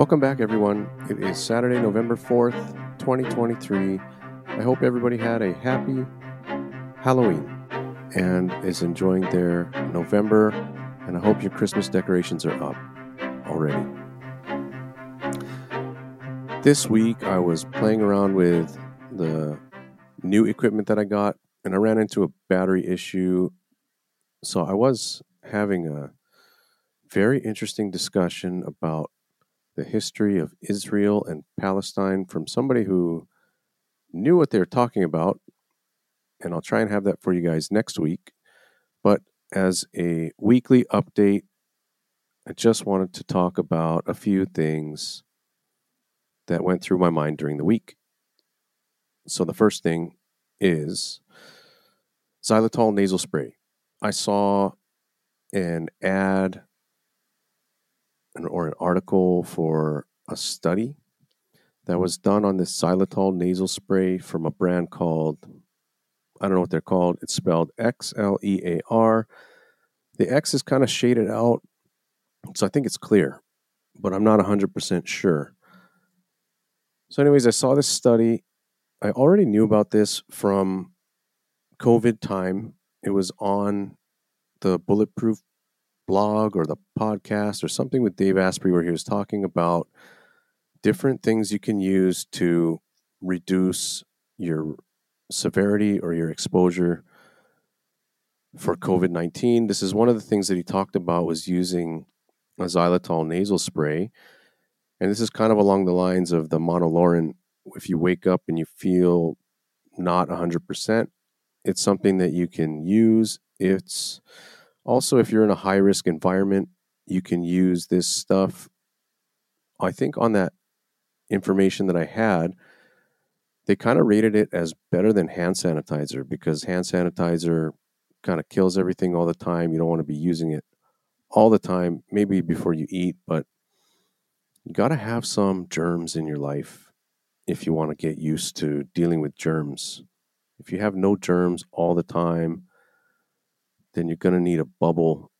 Welcome back, everyone. It is Saturday, November 4th, 2023. I hope everybody had a happy Halloween and is enjoying their November, and I hope your Christmas decorations are up already. This week, I was playing around with the new equipment that I got, and I ran into a battery issue. So I was having a very interesting discussion about the history of Israel and Palestine from somebody who knew what they were talking about. And I'll try and have that for you guys next week. But as a weekly update, I just wanted to talk about a few things that went through my mind during the week. So the first thing is xylitol nasal spray. I saw an ad or an article for a study that was done on this xylitol nasal spray from a brand called I don't know what they're called. It's spelled X L E A R. The X is kind of shaded out, so I think it's clear, but I'm not 100% sure. So, anyways, I saw this study. I already knew about this from COVID time. It was on the Bulletproof blog or the podcast or something with Dave Asprey where he was talking about different things you can use to reduce your severity or your exposure for COVID 19. This is one of the things that he talked about was using a xylitol nasal spray. And this is kind of along the lines of the monolaurin. If you wake up and you feel not 100%, it's something that you can use. It's also, if you're in a high risk environment, you can use this stuff. I think on that information that I had, they kind of rated it as better than hand sanitizer because hand sanitizer kind of kills everything all the time. You don't want to be using it all the time, maybe before you eat, but you got to have some germs in your life if you want to get used to dealing with germs. If you have no germs all the time, then you're going to need a bubble.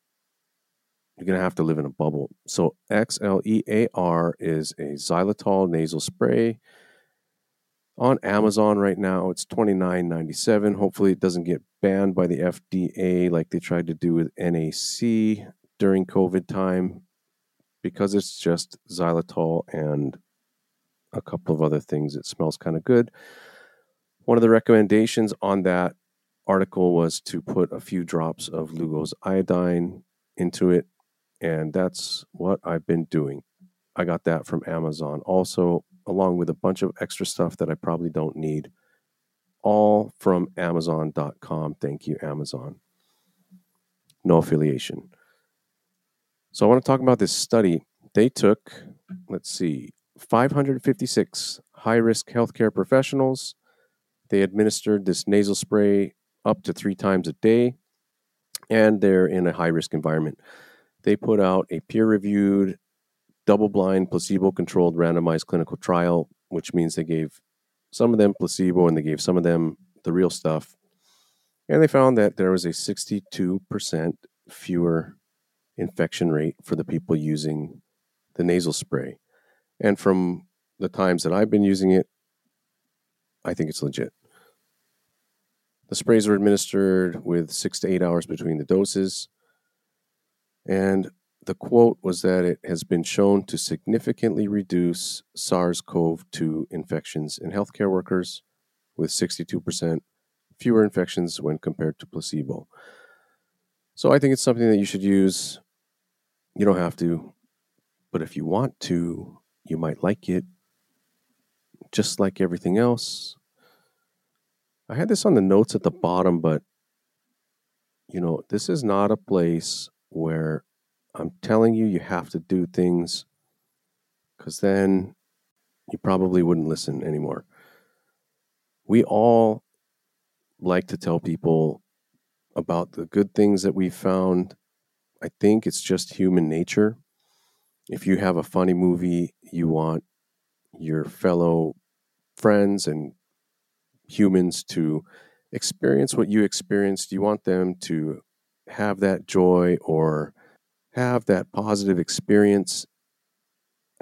You're going to have to live in a bubble. So XLEAR is a xylitol nasal spray on Amazon right now. It's $29.97. Hopefully, it doesn't get banned by the FDA like they tried to do with NAC during COVID time because it's just xylitol and a couple of other things. It smells kind of good. One of the recommendations on that article was to put a few drops of Lugol's iodine into it, and that's what I've been doing. I got that from Amazon also, along with a bunch of extra stuff that I probably don't need, all from Amazon.com. Thank you, Amazon. No affiliation. So I want to talk about this study. They took, let's see, 556 high risk healthcare professionals. They administered this nasal spray up to three times a day, and they're in a high risk environment. They put out a peer reviewed, double blind, placebo controlled, randomized clinical trial, which means they gave some of them placebo and they gave some of them the real stuff. And they found that there was a 62% fewer infection rate for the people using the nasal spray. And from the times that I've been using it, I think it's legit. The sprays were administered with six to eight hours between the doses. And the quote was that it has been shown to significantly reduce SARS CoV 2 infections in healthcare workers with 62% fewer infections when compared to placebo. So I think it's something that you should use. You don't have to, but if you want to, you might like it. Just like everything else, I had this on the notes at the bottom, but you know, this is not a place where I'm telling you you have to do things because then you probably wouldn't listen anymore. We all like to tell people about the good things that we found. I think it's just human nature. If you have a funny movie, you want your fellow friends and humans to experience what you experienced. You want them to have that joy or have that positive experience.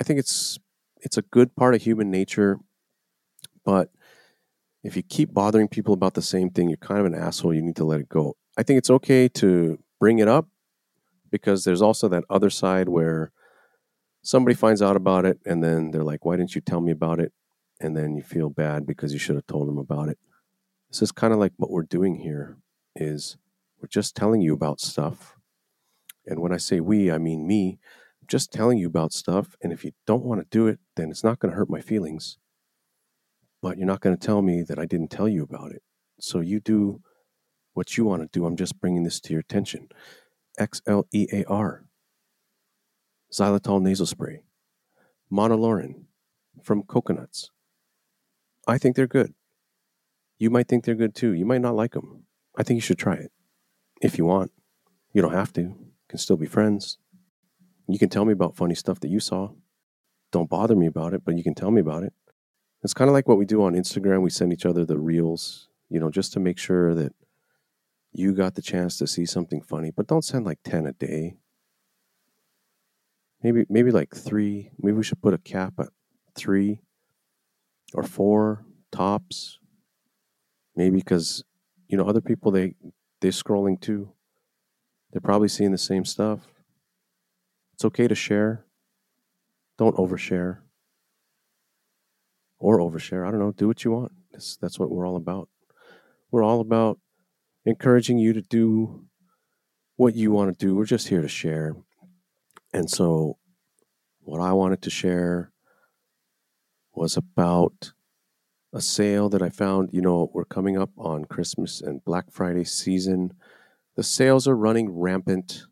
I think it's it's a good part of human nature, but if you keep bothering people about the same thing, you're kind of an asshole. You need to let it go. I think it's okay to bring it up because there's also that other side where somebody finds out about it and then they're like, why didn't you tell me about it? And then you feel bad because you should have told them about it. This is kind of like what we're doing here is we're just telling you about stuff. And when I say we, I mean me. I'm just telling you about stuff. And if you don't want to do it, then it's not going to hurt my feelings. But you're not going to tell me that I didn't tell you about it. So you do what you want to do. I'm just bringing this to your attention. XLEAR, xylitol nasal spray, monolaurin from coconuts. I think they're good. You might think they're good too. You might not like them. I think you should try it if you want. You don't have to. You can still be friends. You can tell me about funny stuff that you saw. Don't bother me about it, but you can tell me about it. It's kind of like what we do on Instagram. We send each other the reels, you know, just to make sure that you got the chance to see something funny, but don't send like 10 a day. Maybe maybe like 3. Maybe we should put a cap at 3 or 4 tops. Maybe cuz you know other people they they're scrolling too. They're probably seeing the same stuff. It's okay to share. Don't overshare. Or overshare. I don't know. Do what you want. That's, that's what we're all about. We're all about encouraging you to do what you want to do. We're just here to share. And so, what I wanted to share was about a sale that I found. You know, we're coming up on Christmas and Black Friday season. The sales are running rampant,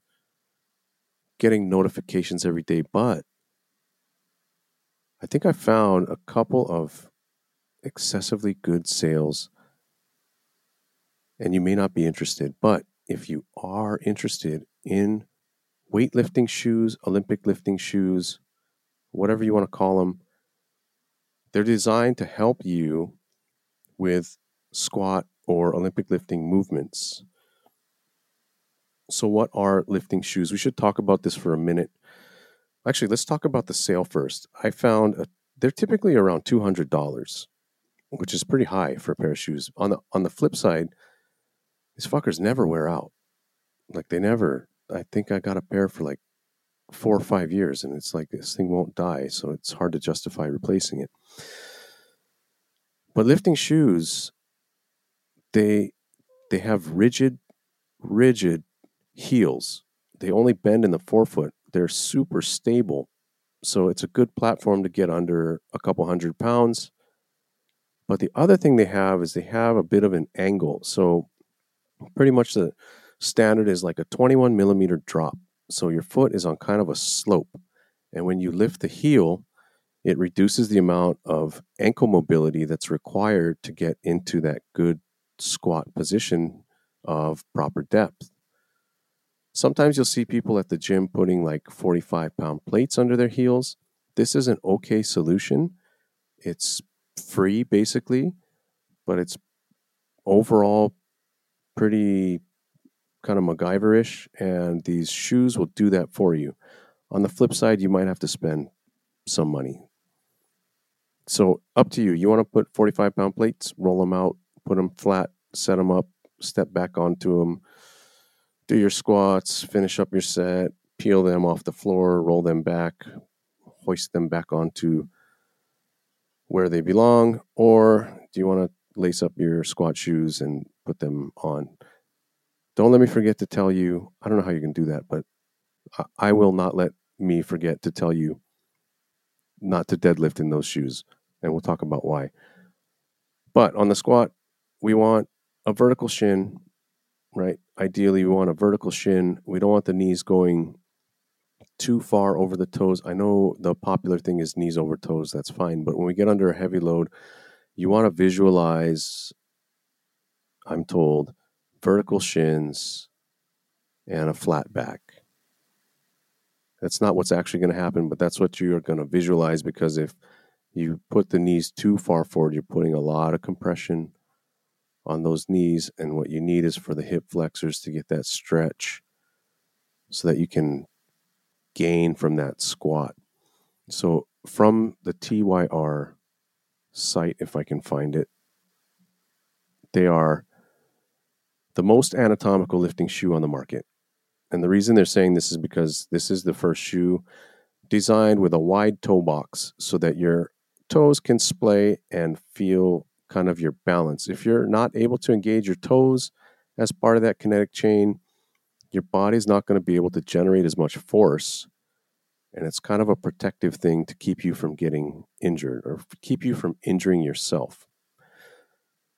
getting notifications every day. But I think I found a couple of excessively good sales and you may not be interested. But if you are interested in weightlifting shoes, Olympic lifting shoes, whatever you want to call them, they're designed to help you with squat or Olympic lifting movements. So, what are lifting shoes? We should talk about this for a minute. Actually, let's talk about the sale first. I found a, they're typically around two hundred dollars, which is pretty high for a pair of shoes. On the on the flip side, these fuckers never wear out. Like they never. I think I got a pair for like four or five years, and it's like this thing won't die, so it's hard to justify replacing it. But lifting shoes, they they have rigid, rigid heels. They only bend in the forefoot. They're super stable, so it's a good platform to get under a couple hundred pounds. But the other thing they have is they have a bit of an angle. So pretty much the standard is like a 21 millimeter drop. So your foot is on kind of a slope. And when you lift the heel, it reduces the amount of ankle mobility that's required to get into that good squat position of proper depth. Sometimes you'll see people at the gym putting like 45 pound plates under their heels. This is an okay solution. It's free basically, but it's overall pretty kind of MacGyverish, and these shoes will do that for you. On the flip side, you might have to spend some money. So, up to you. You want to put 45 pound plates, roll them out, put them flat, set them up, step back onto them, do your squats, finish up your set, peel them off the floor, roll them back, hoist them back onto where they belong. Or do you want to lace up your squat shoes and put them on. Don't let me forget to tell you, I don't know how you can do that, but I will not let me forget to tell you not to deadlift in those shoes. And we'll talk about why. But on the squat, we want a vertical shin, right? Ideally, we want a vertical shin. We don't want the knees going too far over the toes. I know the popular thing is knees over toes, that's fine. But when we get under a heavy load, you want to visualize I'm told, vertical shins and a flat back. That's not what's actually going to happen, but that's what you're going to visualize because if you put the knees too far forward, you're putting a lot of compression on those knees. And what you need is for the hip flexors to get that stretch so that you can gain from that squat. So from the TYR site, if I can find it, they are the most anatomical lifting shoe on the market. And the reason they're saying this is because this is the first shoe designed with a wide toe box so that your toes can splay and feel kind of your balance. If you're not able to engage your toes as part of that kinetic chain, your body's not going to be able to generate as much force. And it's kind of a protective thing to keep you from getting injured or keep you from injuring yourself.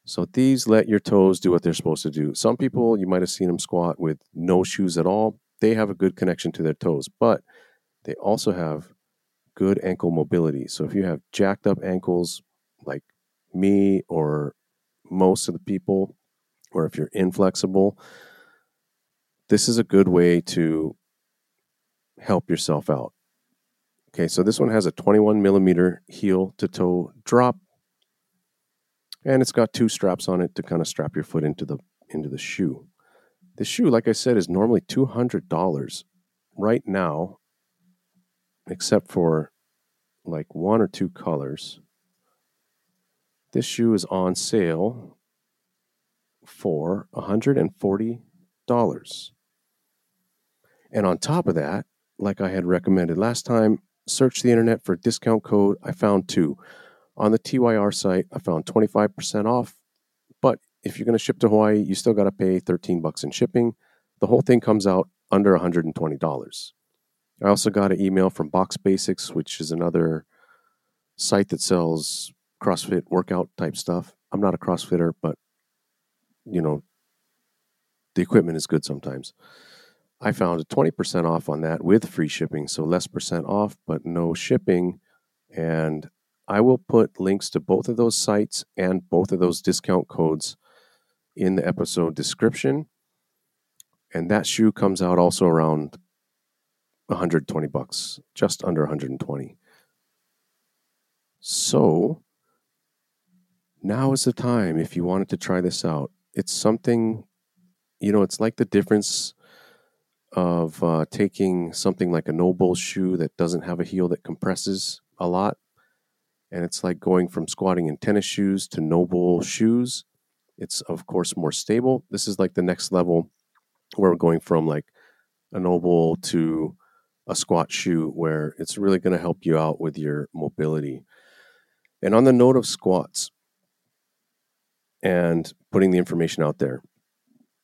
So these let your toes do what they're supposed to do. Some people, you might have seen them squat with no shoes at all. They have a good connection to their toes, but they also have good ankle mobility. So if you have jacked up ankles like me or most of the people, or if you're inflexible, this is a good way to help yourself out. Okay, so this one has a 21 millimeter heel to toe drop and it's got two straps on it to kind of strap your foot into the into the shoe. The shoe, like I said, is normally two hundred dollars. Right now, except for like one or two colors, this shoe is on sale for $140. And on top of that, like I had recommended last time, search the internet for discount code. I found two. On the TYR site, I found 25% off. But if you're going to ship to Hawaii, you still got to pay 13 bucks in shipping. The whole thing comes out under $120. I also got an email from Box Basics, which is another site that sells CrossFit workout type stuff. I'm not a CrossFitter, but you know, the equipment is good sometimes. I found a 20% off on that with free shipping, so less percent off, but no shipping. And I will put links to both of those sites and both of those discount codes in the episode description. And that shoe comes out also around 120 bucks, just under 120. So now is the time if you wanted to try this out. It's something, you know, it's like the difference of uh, taking something like a NOBULL shoe that doesn't have a heel that compresses a lot and it's like going from squatting in tennis shoes to NOBULL shoes. It's of course more stable. This is like the next level where we're going from like a NOBULL to a squat shoe where it's really going to help you out with your mobility. And on the note of squats and putting the information out there,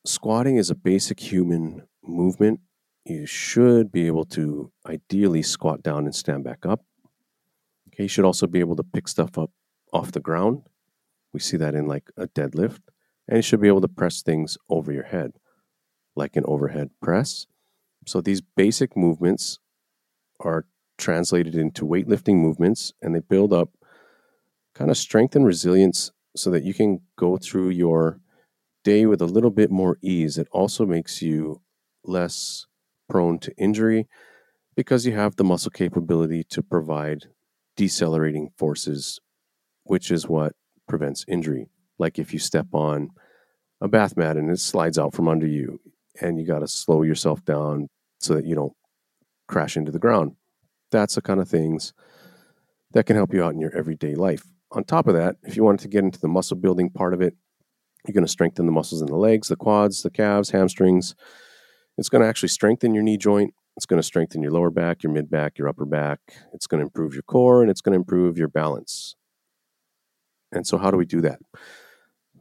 squatting is a basic human movement. You should be able to ideally squat down and stand back up. You should also be able to pick stuff up off the ground. We see that in like a deadlift. And you should be able to press things over your head, like an overhead press. So these basic movements are translated into weightlifting movements and they build up kind of strength and resilience so that you can go through your day with a little bit more ease. It also makes you less prone to injury because you have the muscle capability to provide decelerating forces, which is what prevents injury. Like if you step on a bath mat and it slides out from under you, and you got to slow yourself down so that you don't crash into the ground. That's the kind of things that can help you out in your everyday life. On top of that, if you wanted to get into the muscle building part of it, you're going to strengthen the muscles in the legs, the quads, the calves, hamstrings. It's going to actually strengthen your knee joint it's going to strengthen your lower back, your mid back, your upper back. It's going to improve your core and it's going to improve your balance. And so, how do we do that?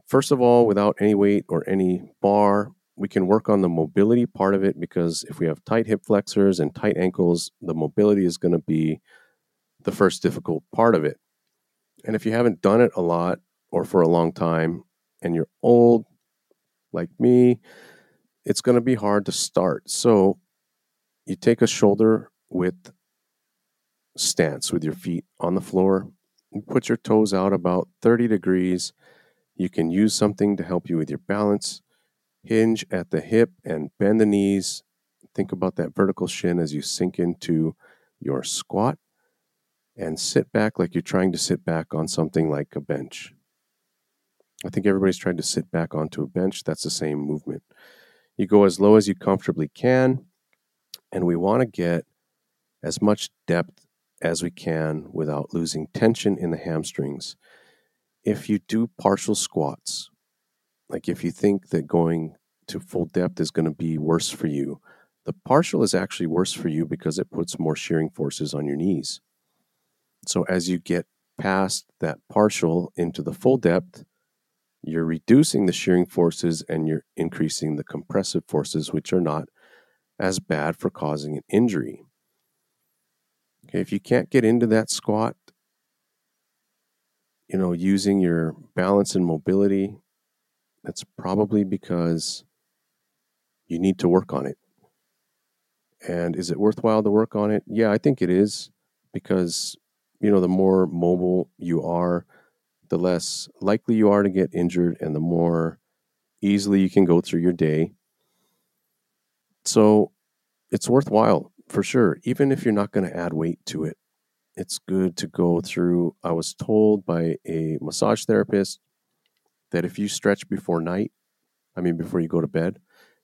First of all, without any weight or any bar, we can work on the mobility part of it because if we have tight hip flexors and tight ankles, the mobility is going to be the first difficult part of it. And if you haven't done it a lot or for a long time and you're old like me, it's going to be hard to start. So, you take a shoulder width stance with your feet on the floor. You put your toes out about 30 degrees. You can use something to help you with your balance. Hinge at the hip and bend the knees. Think about that vertical shin as you sink into your squat and sit back like you're trying to sit back on something like a bench. I think everybody's trying to sit back onto a bench. That's the same movement. You go as low as you comfortably can and we want to get as much depth as we can without losing tension in the hamstrings. If you do partial squats, like if you think that going to full depth is going to be worse for you, the partial is actually worse for you because it puts more shearing forces on your knees. So as you get past that partial into the full depth, you're reducing the shearing forces and you're increasing the compressive forces, which are not as bad for causing an injury. Okay, if you can't get into that squat, you know, using your balance and mobility, that's probably because you need to work on it. And is it worthwhile to work on it? Yeah, I think it is because, you know, the more mobile you are, the less likely you are to get injured and the more easily you can go through your day. So it's worthwhile for sure, even if you're not going to add weight to it. It's good to go through. I was told by a massage therapist that if you stretch before night, I mean, before you go to bed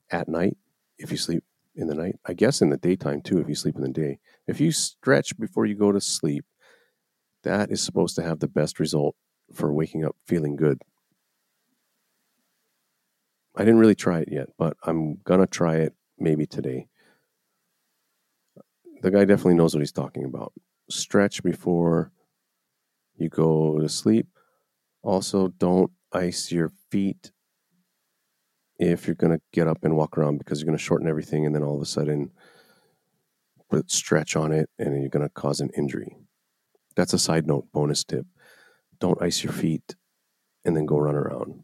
at night, if you sleep in the night, I guess in the daytime too, if you sleep in the day, if you stretch before you go to sleep, that is supposed to have the best result for waking up feeling good. I didn't really try it yet, but I'm going to try it maybe today the guy definitely knows what he's talking about. Stretch before you go to sleep. Also, don't ice your feet if you're going to get up and walk around because you're going to shorten everything and then all of a sudden put stretch on it and you're going to cause an injury. That's a side note bonus tip. Don't ice your feet and then go run around.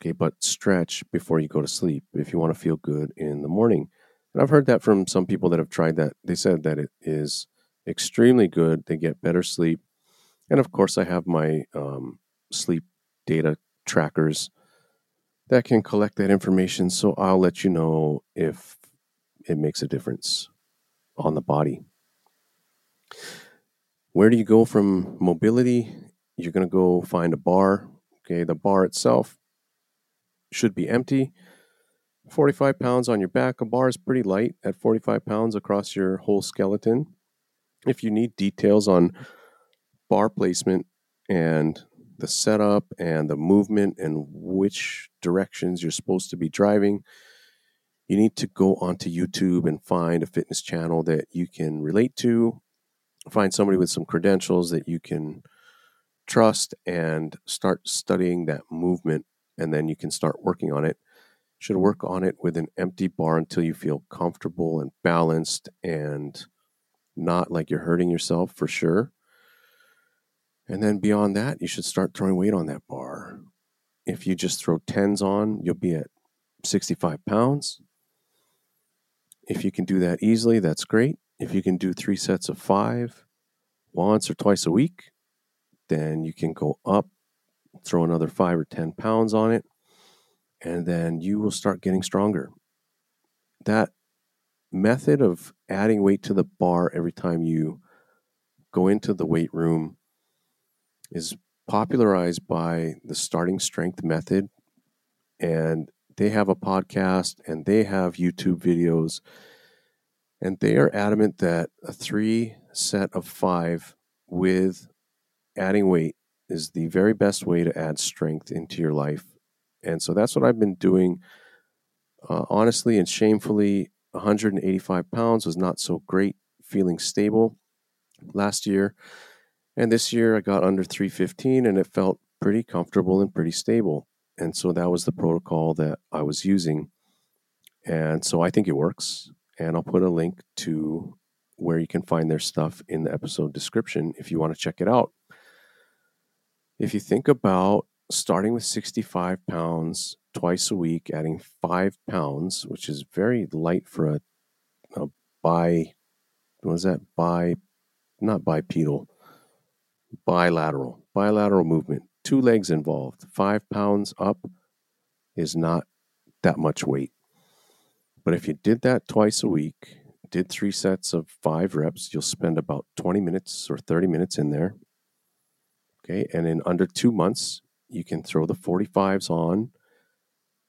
Okay, but stretch before you go to sleep if you want to feel good in the morning. And I've heard that from some people that have tried that. They said that it is extremely good. They get better sleep. And of course, I have my um, sleep data trackers that can collect that information. So I'll let you know if it makes a difference on the body. Where do you go from mobility? You're going to go find a bar. Okay, the bar itself should be empty. 45 pounds on your back. A bar is pretty light at 45 pounds across your whole skeleton. If you need details on bar placement and the setup and the movement and which directions you're supposed to be driving, you need to go onto YouTube and find a fitness channel that you can relate to. Find somebody with some credentials that you can trust and start studying that movement, and then you can start working on it should work on it with an empty bar until you feel comfortable and balanced and not like you're hurting yourself for sure. And then beyond that, you should start throwing weight on that bar. If you just throw 10s on, you'll be at 65 pounds. If you can do that easily, that's great. If you can do three sets of five once or twice a week, then you can go up, throw another five or 10 pounds on it and then you will start getting stronger. That method of adding weight to the bar every time you go into the weight room is popularized by the starting strength method and they have a podcast and they have YouTube videos and they are adamant that a 3 set of 5 with adding weight is the very best way to add strength into your life and so that's what I've been doing. Uh, honestly and shamefully, 185 pounds was not so great feeling stable last year. And this year I got under 315 and it felt pretty comfortable and pretty stable. And so that was the protocol that I was using. And so I think it works. And I'll put a link to where you can find their stuff in the episode description if you want to check it out. If you think about starting with 65 pounds twice a week, adding five pounds, which is very light for a, a bi, what is that? Bi, not bipedal, bilateral, bilateral movement. Two legs involved. Five pounds up is not that much weight. But if you did that twice a week, did three sets of five reps, you'll spend about 20 minutes or 30 minutes in there. Okay. And in under two months, you can throw the 45s on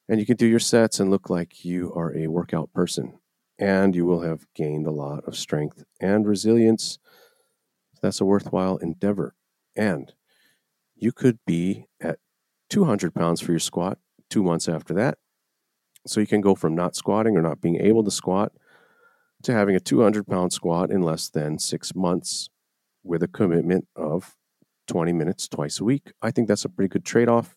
and you can do your sets and look like you are a workout person. And you will have gained a lot of strength and resilience That's a worthwhile endeavor. And you could be at 200 pounds for your squat two months after that. So you can go from not squatting or not being able to squat to having a 200 pound squat in less than six months with a commitment of 20 minutes twice a week. I think that's a pretty good trade off.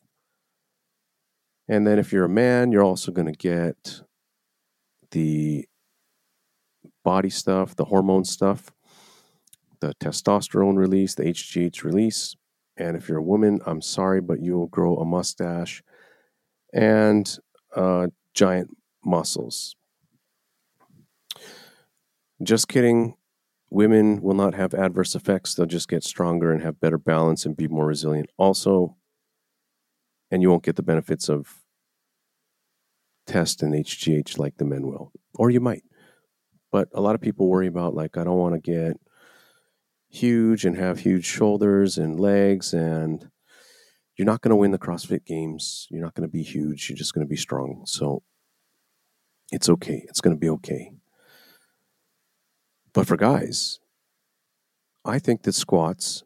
And then if you're a man, you're also going to get the body stuff, the hormone stuff, the testosterone release, the HGH release. And if you're a woman, I'm sorry, but you will grow a mustache and uh, giant muscles. Just kidding. Women will not have adverse effects. They'll just get stronger and have better balance and be more resilient. Also, and you won't get the benefits of test and HGH like the men will. Or you might. But a lot of people worry about, like, I don't want to get huge and have huge shoulders and legs and you're not going to win the CrossFit games. You're not going to be huge. You're just going to be strong. So it's okay. It's going to be okay. But for guys, I think that squats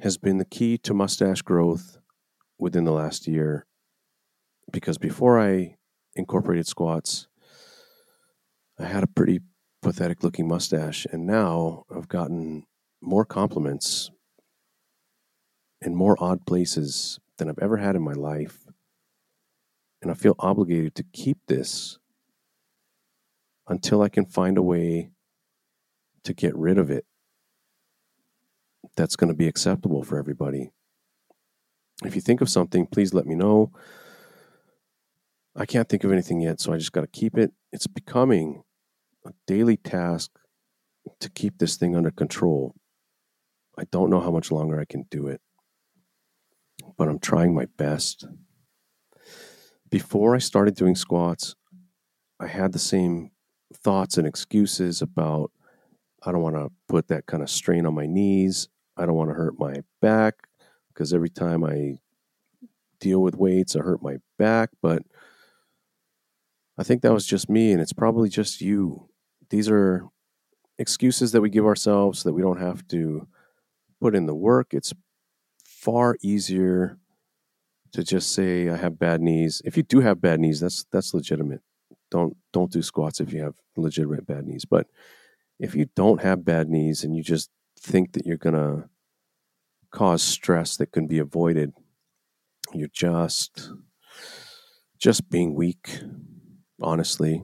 has been the key to mustache growth within the last year because before I incorporated squats, I had a pretty pathetic looking mustache. And now I've gotten more compliments in more odd places than I've ever had in my life. And I feel obligated to keep this until I can find a way to get rid of it that's going to be acceptable for everybody. If you think of something, please let me know. I can't think of anything yet, so I just got to keep it. It's becoming a daily task to keep this thing under control. I don't know how much longer I can do it, but I'm trying my best. Before I started doing squats, I had the same thoughts and excuses about I don't want to put that kind of strain on my knees. I don't want to hurt my back because every time I deal with weights, I hurt my back. But I think that was just me, and it's probably just you. These are excuses that we give ourselves that we don't have to put in the work. It's far easier to just say I have bad knees. If you do have bad knees, that's that's legitimate. Don't don't do squats if you have legitimate bad knees. But if you don't have bad knees and you just think that you're gonna cause stress that can be avoided, you're just just being weak. Honestly,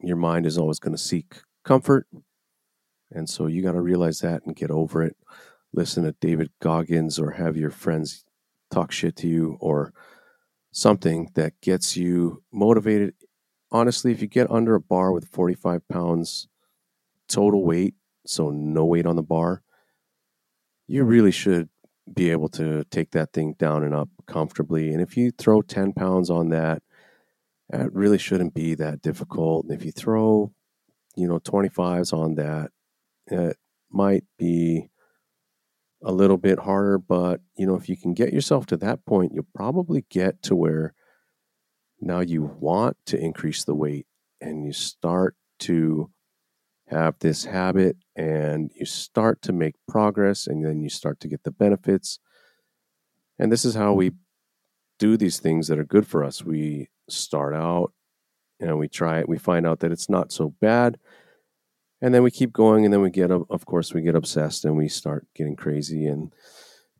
your mind is always going to seek comfort, and so you got to realize that and get over it. Listen to David Goggins or have your friends talk shit to you or something that gets you motivated. Honestly, if you get under a bar with 45 pounds total weight, so no weight on the bar, you really should be able to take that thing down and up comfortably. And if you throw 10 pounds on that, it really shouldn't be that difficult. And if you throw, you know, 25s on that, it might be a little bit harder. But, you know, if you can get yourself to that point, you'll probably get to where now you want to increase the weight and you start to have this habit and you start to make progress and then you start to get the benefits. And this is how we do these things that are good for us. We start out and we try it, we find out that it's not so bad. And then we keep going, and then we get, of course, we get obsessed and we start getting crazy and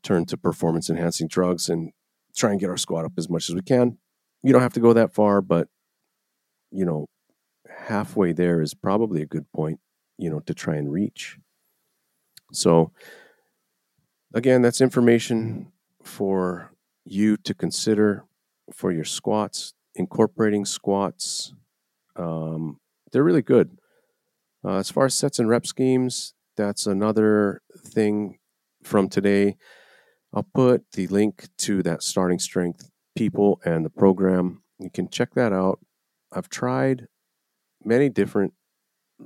turn to performance enhancing drugs and try and get our squat up as much as we can. You don't have to go that far, but you know, halfway there is probably a good point, you know, to try and reach. So, again, that's information for you to consider for your squats, incorporating squats. Um, they're really good. Uh, as far as sets and rep schemes, that's another thing from today. I'll put the link to that starting strength people and the program. You can check that out. I've tried many different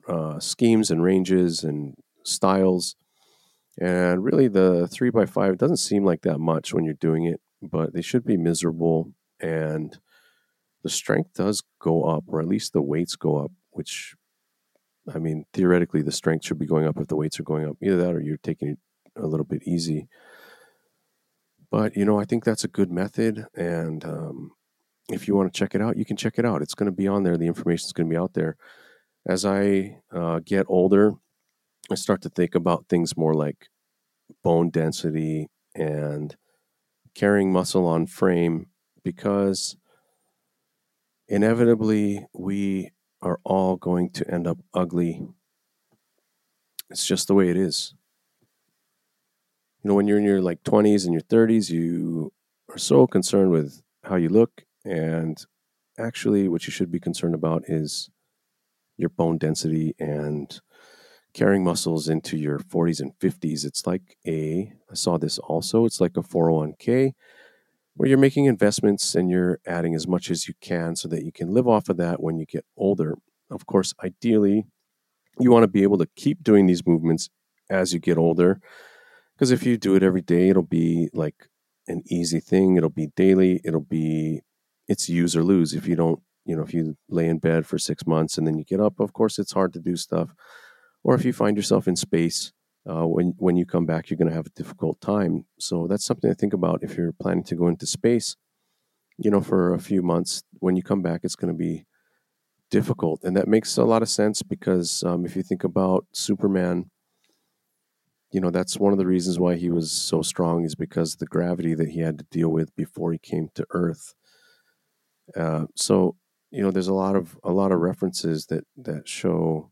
uh, schemes and ranges and styles. And really, the three by five doesn't seem like that much when you're doing it, but they should be miserable. And the strength does go up, or at least the weights go up, which, I mean, theoretically, the strength should be going up if the weights are going up. Either that or you're taking it a little bit easy. But you know, I think that's a good method, and um, if you want to check it out, you can check it out. It's going to be on there. The information is going to be out there. As I uh, get older, I start to think about things more like bone density and carrying muscle on frame because inevitably we are all going to end up ugly. It's just the way it is. You know, when you're in your like 20s and your 30s, you are so concerned with how you look. And actually, what you should be concerned about is your bone density and carrying muscles into your 40s and 50s. It's like a, I saw this also, it's like a 401k where you're making investments and you're adding as much as you can so that you can live off of that when you get older. Of course, ideally, you want to be able to keep doing these movements as you get older because if you do it every day, it'll be like an easy thing. It'll be daily. It'll be, it's use or lose. If you don't, you know, if you lay in bed for six months and then you get up, of course, it's hard to do stuff. Or if you find yourself in space uh, when when you come back, you're going to have a difficult time. So that's something to think about if you're planning to go into space. You know, for a few months, when you come back, it's going to be difficult, and that makes a lot of sense because um, if you think about Superman, you know that's one of the reasons why he was so strong is because the gravity that he had to deal with before he came to Earth. Uh, so you know, there's a lot of a lot of references that that show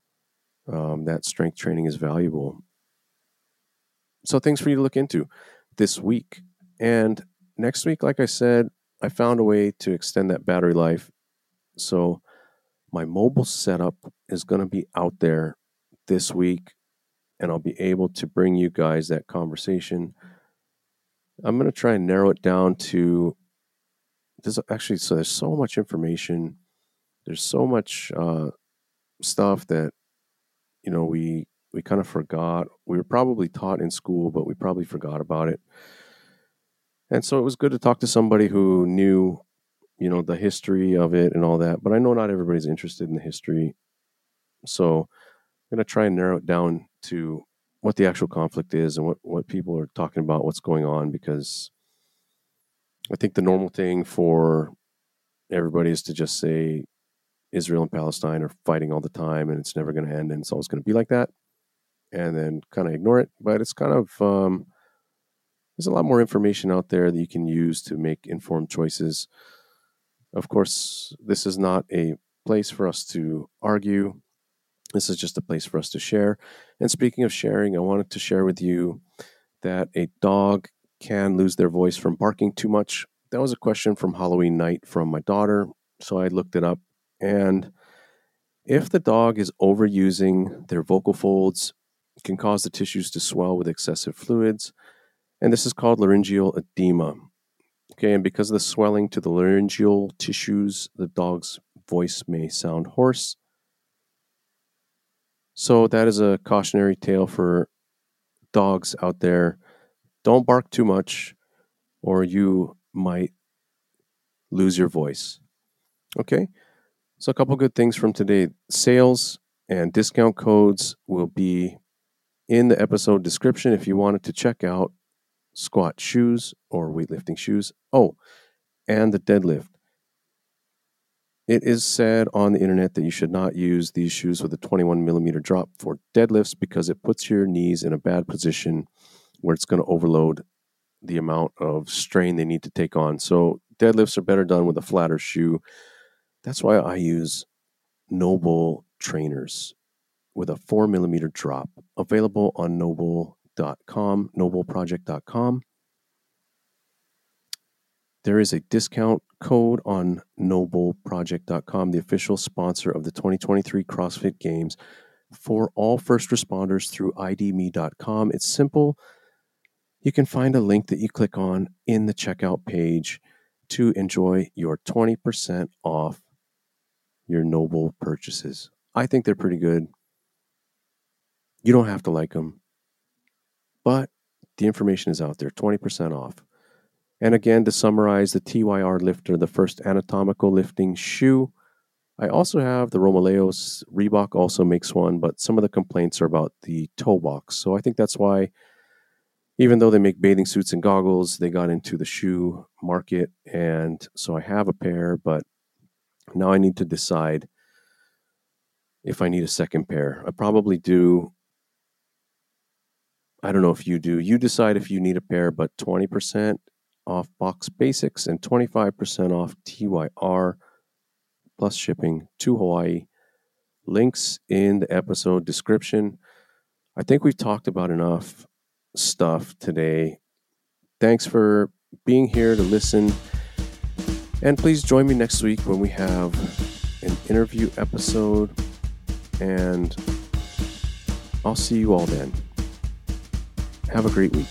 um, that strength training is valuable so things for you to look into this week. And next week, like I said, I found a way to extend that battery life. So my mobile setup is going to be out there this week, and I'll be able to bring you guys that conversation. I'm going to try and narrow it down to there's actually so there's so much information. There's so much uh, stuff that you know we we kind of forgot. We were probably taught in school, but we probably forgot about it. And so it was good to talk to somebody who knew, you know, the history of it and all that. But I know not everybody's interested in the history. So I'm going to try and narrow it down to what the actual conflict is and what, what people are talking about, what's going on, because I think the normal thing for everybody is to just say Israel and Palestine are fighting all the time and it's never going to end and it's always going to be like that and then kind of ignore it. But it's kind of um, there's a lot more information out there that you can use to make informed choices. Of course, this is not a place for us to argue. This is just a place for us to share. And speaking of sharing, I wanted to share with you that a dog can lose their voice from barking too much. That was a question from Halloween night from my daughter. So I looked it up. And if the dog is overusing their vocal folds it can cause the tissues to swell with excessive fluids, and this is called laryngeal edema. Okay, and because of the swelling to the laryngeal tissues, the dog's voice may sound hoarse. So, that is a cautionary tale for dogs out there. Don't bark too much, or you might lose your voice. Okay, so a couple good things from today sales and discount codes will be in the episode description if you wanted to check out squat shoes or weightlifting shoes. Oh, and the deadlift. It is said on the internet that you should not use these shoes with a 21 millimeter drop for deadlifts because it puts your knees in a bad position where it's going to overload the amount of strain they need to take on. So deadlifts are better done with a flatter shoe. That's why I use NOBULL trainers with a four millimeter drop, available on nobull.com, nobullproject.com. There is a discount code on nobullproject.com, the official sponsor of the 2023 CrossFit Games for all first responders through idme.com. It's simple. You can find a link that you click on in the checkout page to enjoy your 20% off your NOBULL purchases. I think they're pretty good. You don't have to like them, but the information is out there 20% off. And again, to summarize, the TYR lifter, the first anatomical lifting shoe. I also have the Romaleos. Reebok also makes one, but some of the complaints are about the toe box. So I think that's why even though they make bathing suits and goggles, they got into the shoe market. And so I have a pair, but now I need to decide if I need a second pair. I probably do. I don't know if you do. You decide if you need a pair, but 20% off box basics and 25% off TYR plus shipping to Hawaii. Links in the episode description. I think we've talked about enough stuff today. Thanks for being here to listen. And please join me next week when we have an interview episode. And I'll see you all then. Have a great week.